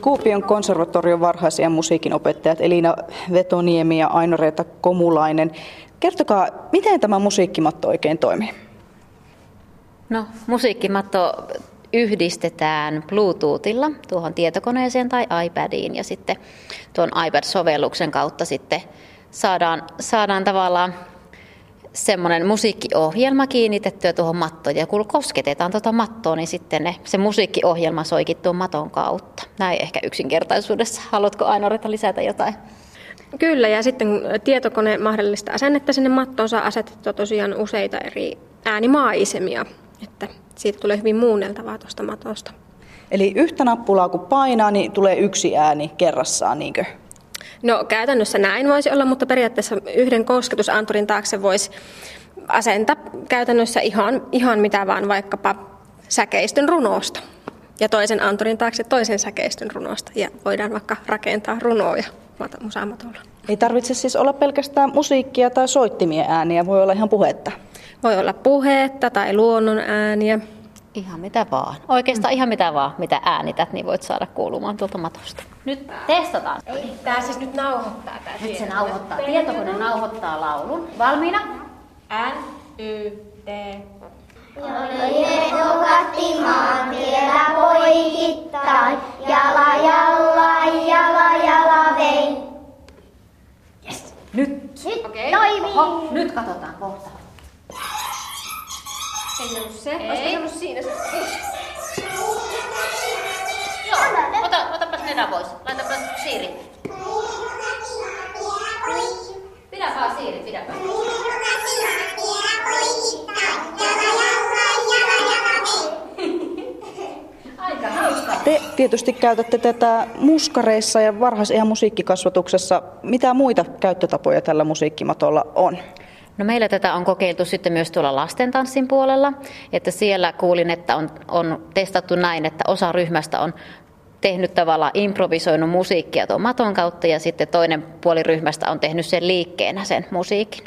Kuopion konservatorion varhaisia musiikinopettajat Elina Vetoniemi ja Aino-Reeta Komulainen. Kertokaa, miten tämä musiikkimatto oikein toimii? No, musiikkimatto yhdistetään Bluetoothilla tuohon tietokoneeseen tai iPadiin ja sitten tuon iPad-sovelluksen kautta sitten saadaan, saadaan tavallaan semmoinen musiikkiohjelma kiinnitettyä tuohon mattoon. Ja kun kosketetaan tuota mattoa, niin sitten ne, se musiikkiohjelma soikin tuon maton kautta. Näin ehkä yksinkertaisuudessa. Haluatko aina lisätä jotain? Kyllä, ja sitten tietokone mahdollistaa sen, että sinne mattoon saa asetettua tosiaan useita eri äänimaisemia, että siitä tulee hyvin muunneltavaa tuosta matosta. Eli yhtä nappulaa kun painaa, niin tulee yksi ääni kerrassaan, niinkö? No käytännössä näin voisi olla, mutta periaatteessa yhden kosketusanturin taakse voisi asentaa käytännössä ihan, ihan mitä vaan, vaikkapa säkeistön runosta. Ja toisen anturin taakse toisen säkeistön runosta. Ja voidaan vaikka rakentaa runoja musaamatolla. Ei tarvitse siis olla pelkästään musiikkia tai soittimien ääniä, voi olla ihan puhetta. Voi olla puhetta tai luonnon ääniä. Ihan mitä vaan. Oikeastaan ihan mitä vaan, mitä äänität, niin voit saada kuulumaan tuolta matosta. Nyt testataan. Ei, tää siis nyt nauhoittaa tää Nyt se nauhoittaa. Tietokone nauhoittaa laulun. Valmiina? N, Y, T. Etokatti maantiellä poikittain, jala jalla, jala jala vei. Yes. Nyt. Nyt Okei. toimii. Oho, nyt katsotaan kohta. Ollut se, Ei. olisiko se ollut siinä? Joo, ota, otapas nenä pois. Laitapas siiri. Pidä vaan siiri, pidä vaan. Te tietysti käytätte tätä muskareissa ja varhaisiän musiikkikasvatuksessa. Mitä muita käyttötapoja tällä musiikkimatolla on? No meillä tätä on kokeiltu sitten myös tuolla lastentanssin puolella, että siellä kuulin, että on, on testattu näin, että osa ryhmästä on tehnyt tavallaan improvisoinut musiikkia tuon maton kautta ja sitten toinen puoli ryhmästä on tehnyt sen liikkeenä sen musiikin.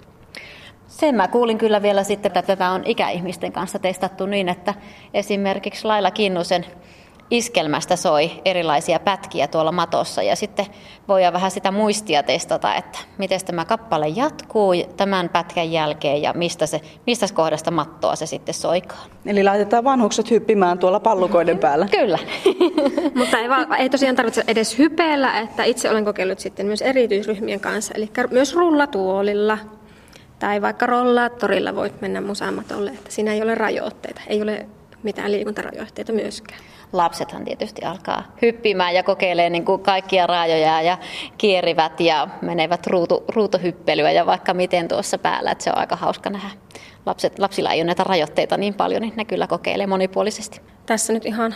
Sen mä kuulin kyllä vielä sitten, että tätä on ikäihmisten kanssa testattu niin, että esimerkiksi Laila Kinnusen iskelmästä soi erilaisia pätkiä tuolla matossa ja sitten voidaan vähän sitä muistia testata, että miten tämä kappale jatkuu tämän pätkän jälkeen ja mistä, se, mistä kohdasta mattoa se sitten soikaa. Eli laitetaan vanhukset hyppimään tuolla pallukoiden päällä. Kyllä. Mutta ei, va- ei tosiaan tarvitse edes hypeillä, että itse olen kokeillut sitten myös erityisryhmien kanssa, eli myös rullatuolilla tai vaikka rollaattorilla voit mennä musaamatolle, että siinä ei ole rajoitteita, ei ole mitään liikuntarajoitteita myöskään. Lapsethan tietysti alkaa hyppimään ja kokeilee niin kuin kaikkia raajoja ja kierivät ja menevät ruutu, ruutohyppelyä ja vaikka miten tuossa päällä, että se on aika hauska nähdä. Lapset, lapsilla ei ole näitä rajoitteita niin paljon, niin ne kyllä kokeilee monipuolisesti. Tässä nyt ihan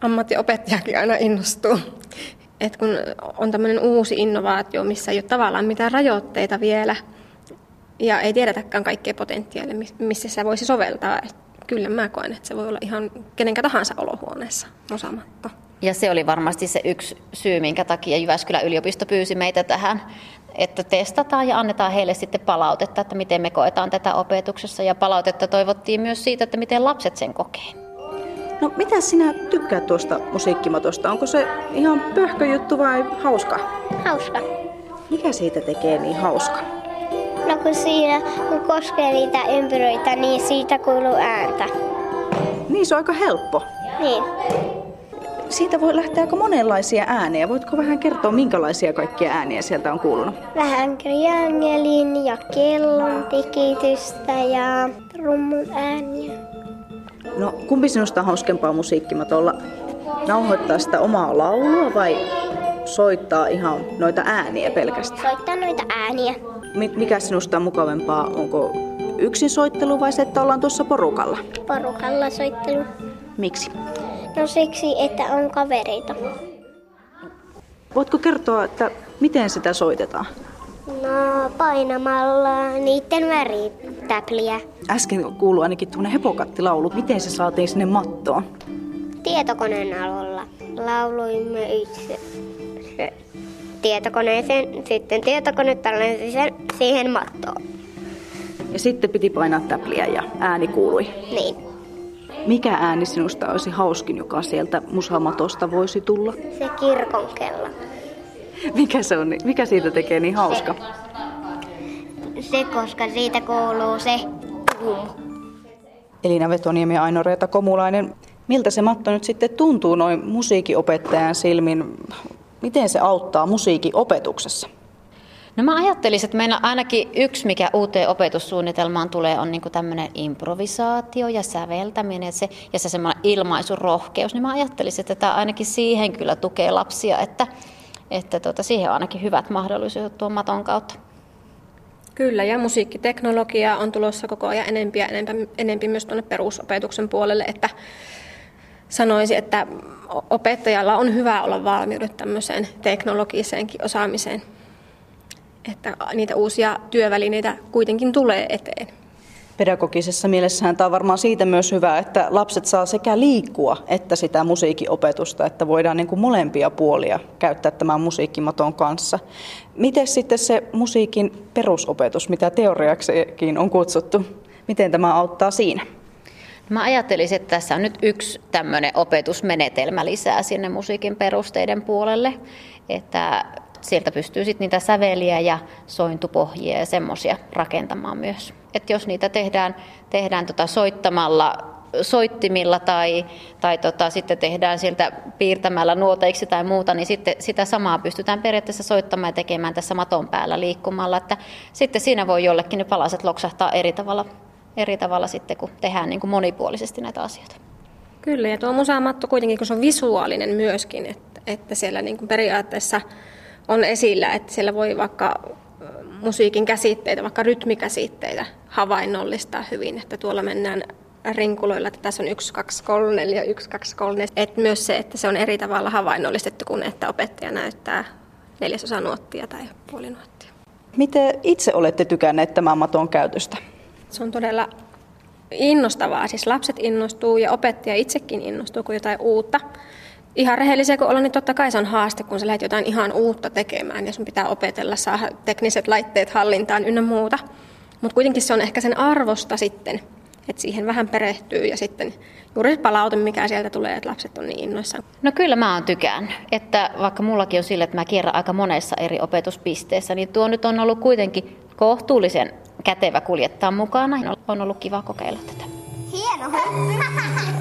ammattiopettajakin aina innostuu. Et kun on tämmöinen uusi innovaatio, missä ei ole tavallaan mitään rajoitteita vielä ja ei tiedetäkään kaikkea potentiaalia, missä se voisi soveltaa. Kyllä mä koen, että se voi olla ihan kenenkä tahansa olohuoneessa osaamatto. Ja se oli varmasti se yksi syy, minkä takia Jyväskylän yliopisto pyysi meitä tähän, että testataan ja annetaan heille sitten palautetta, että miten me koetaan tätä opetuksessa. Ja palautetta toivottiin myös siitä, että miten lapset sen kokee. No mitä sinä tykkäät tuosta musiikkimatosta? Onko se ihan pöhköjuttu vai hauska? Hauska. Mikä siitä tekee niin hauska? No kun siinä, kun koskee niitä ympyröitä, niin siitä kuuluu ääntä. Niin se on aika helppo. Niin. Siitä voi lähteä aika monenlaisia ääniä. Voitko vähän kertoa, minkälaisia kaikkia ääniä sieltä on kuulunut? Vähän kriangelin ja kellon tikitystä ja rummun ääniä. No, kumpi sinusta on hauskempaa musiikkimatolla? Nauhoittaa sitä omaa laulua vai soittaa ihan noita ääniä pelkästään? Soittaa noita ääniä. Mi- Mikä sinusta on mukavampaa? Onko yksin soittelu vai se, että ollaan tuossa porukalla? Porukalla soittelu. Miksi? No siksi, että on kavereita. Voitko kertoa, että miten sitä soitetaan? No painamalla niiden väritäpliä. Äsken kuului ainakin tuonne hepokattilaulu. Miten se saatiin sinne mattoon? Tietokoneen alulla lauloimme itse se tietokoneeseen, sitten tietokone tallensi sen siihen mattoon. Ja sitten piti painaa täpliä ja ääni kuului. Niin. Mikä ääni sinusta olisi hauskin, joka sieltä musamatosta voisi tulla? Se kirkon kello. Mikä, se on, mikä siitä tekee niin hauska? Se, koska siitä kuuluu se tum. Elina Vetoniemi ja Aino-Reeta Komulainen. Miltä se matto nyt sitten tuntuu noin musiikinopettajan silmin? Miten se auttaa musiikin opetuksessa? No mä ajattelisin, että meillä ainakin yksi, mikä uuteen opetussuunnitelmaan tulee, on niin tämmöinen improvisaatio ja säveltäminen se, ja se semmoinen ilmaisurohkeus. Niin mä ajattelisin, että tämä ainakin siihen kyllä tukee lapsia, että, että tota, siihen on ainakin hyvät mahdollisuudet tuon maton kautta. Kyllä, ja musiikkiteknologia on tulossa koko ajan enempi ja enempi, enempi myös tuonne perusopetuksen puolelle, että sanoisin, että opettajalla on hyvä olla valmiudet tämmöiseen teknologiseenkin osaamiseen että niitä uusia työvälineitä kuitenkin tulee eteen. Pedagogisessa mielessähän tämä on varmaan siitä myös hyvä, että lapset saa sekä liikkua että sitä musiikinopetusta, että voidaan niin kuin molempia puolia käyttää tämän musiikkimaton kanssa. Miten sitten se musiikin perusopetus, mitä teoriaksikin on kutsuttu, miten tämä auttaa siinä? Mä ajattelisin, että tässä on nyt yksi tämmöinen opetusmenetelmä lisää sinne musiikin perusteiden puolelle, että sieltä pystyy sitten niitä säveliä ja sointupohjia ja semmoisia rakentamaan myös. Et jos niitä tehdään, tehdään tota soittamalla soittimilla tai, tai tota, sitten tehdään sieltä piirtämällä nuoteiksi tai muuta, niin sitten sitä samaa pystytään periaatteessa soittamaan ja tekemään tässä maton päällä liikkumalla. Että sitten siinä voi jollekin ne palaset loksahtaa eri tavalla, eri tavalla sitten, kun tehdään niin kuin monipuolisesti näitä asioita. Kyllä, ja tuo musamatto kuitenkin, kun se on visuaalinen myöskin, että, että siellä niin kuin periaatteessa on esillä, että siellä voi vaikka musiikin käsitteitä, vaikka rytmikäsitteitä havainnollistaa hyvin, että tuolla mennään rinkuloilla, että tässä on 1, 2, 3, 4, 1, 2, 3. Että myös se, että se on eri tavalla havainnollistettu kuin että opettaja näyttää neljäsosa nuottia tai puoli nuottia. Miten itse olette tykänneet tämän maton käytöstä? Se on todella innostavaa. Siis lapset innostuu ja opettaja itsekin innostuu, kun jotain uutta ihan rehellisiä kun ollaan, niin totta kai se on haaste, kun sä lähdet jotain ihan uutta tekemään ja sun pitää opetella, saada tekniset laitteet hallintaan ynnä muuta. Mutta kuitenkin se on ehkä sen arvosta sitten, että siihen vähän perehtyy ja sitten juuri se palaute, mikä sieltä tulee, että lapset on niin innoissaan. No kyllä mä oon tykännyt, että vaikka mullakin on sille, että mä kierrän aika monessa eri opetuspisteessä, niin tuo nyt on ollut kuitenkin kohtuullisen kätevä kuljettaa mukana. On ollut kiva kokeilla tätä. Hieno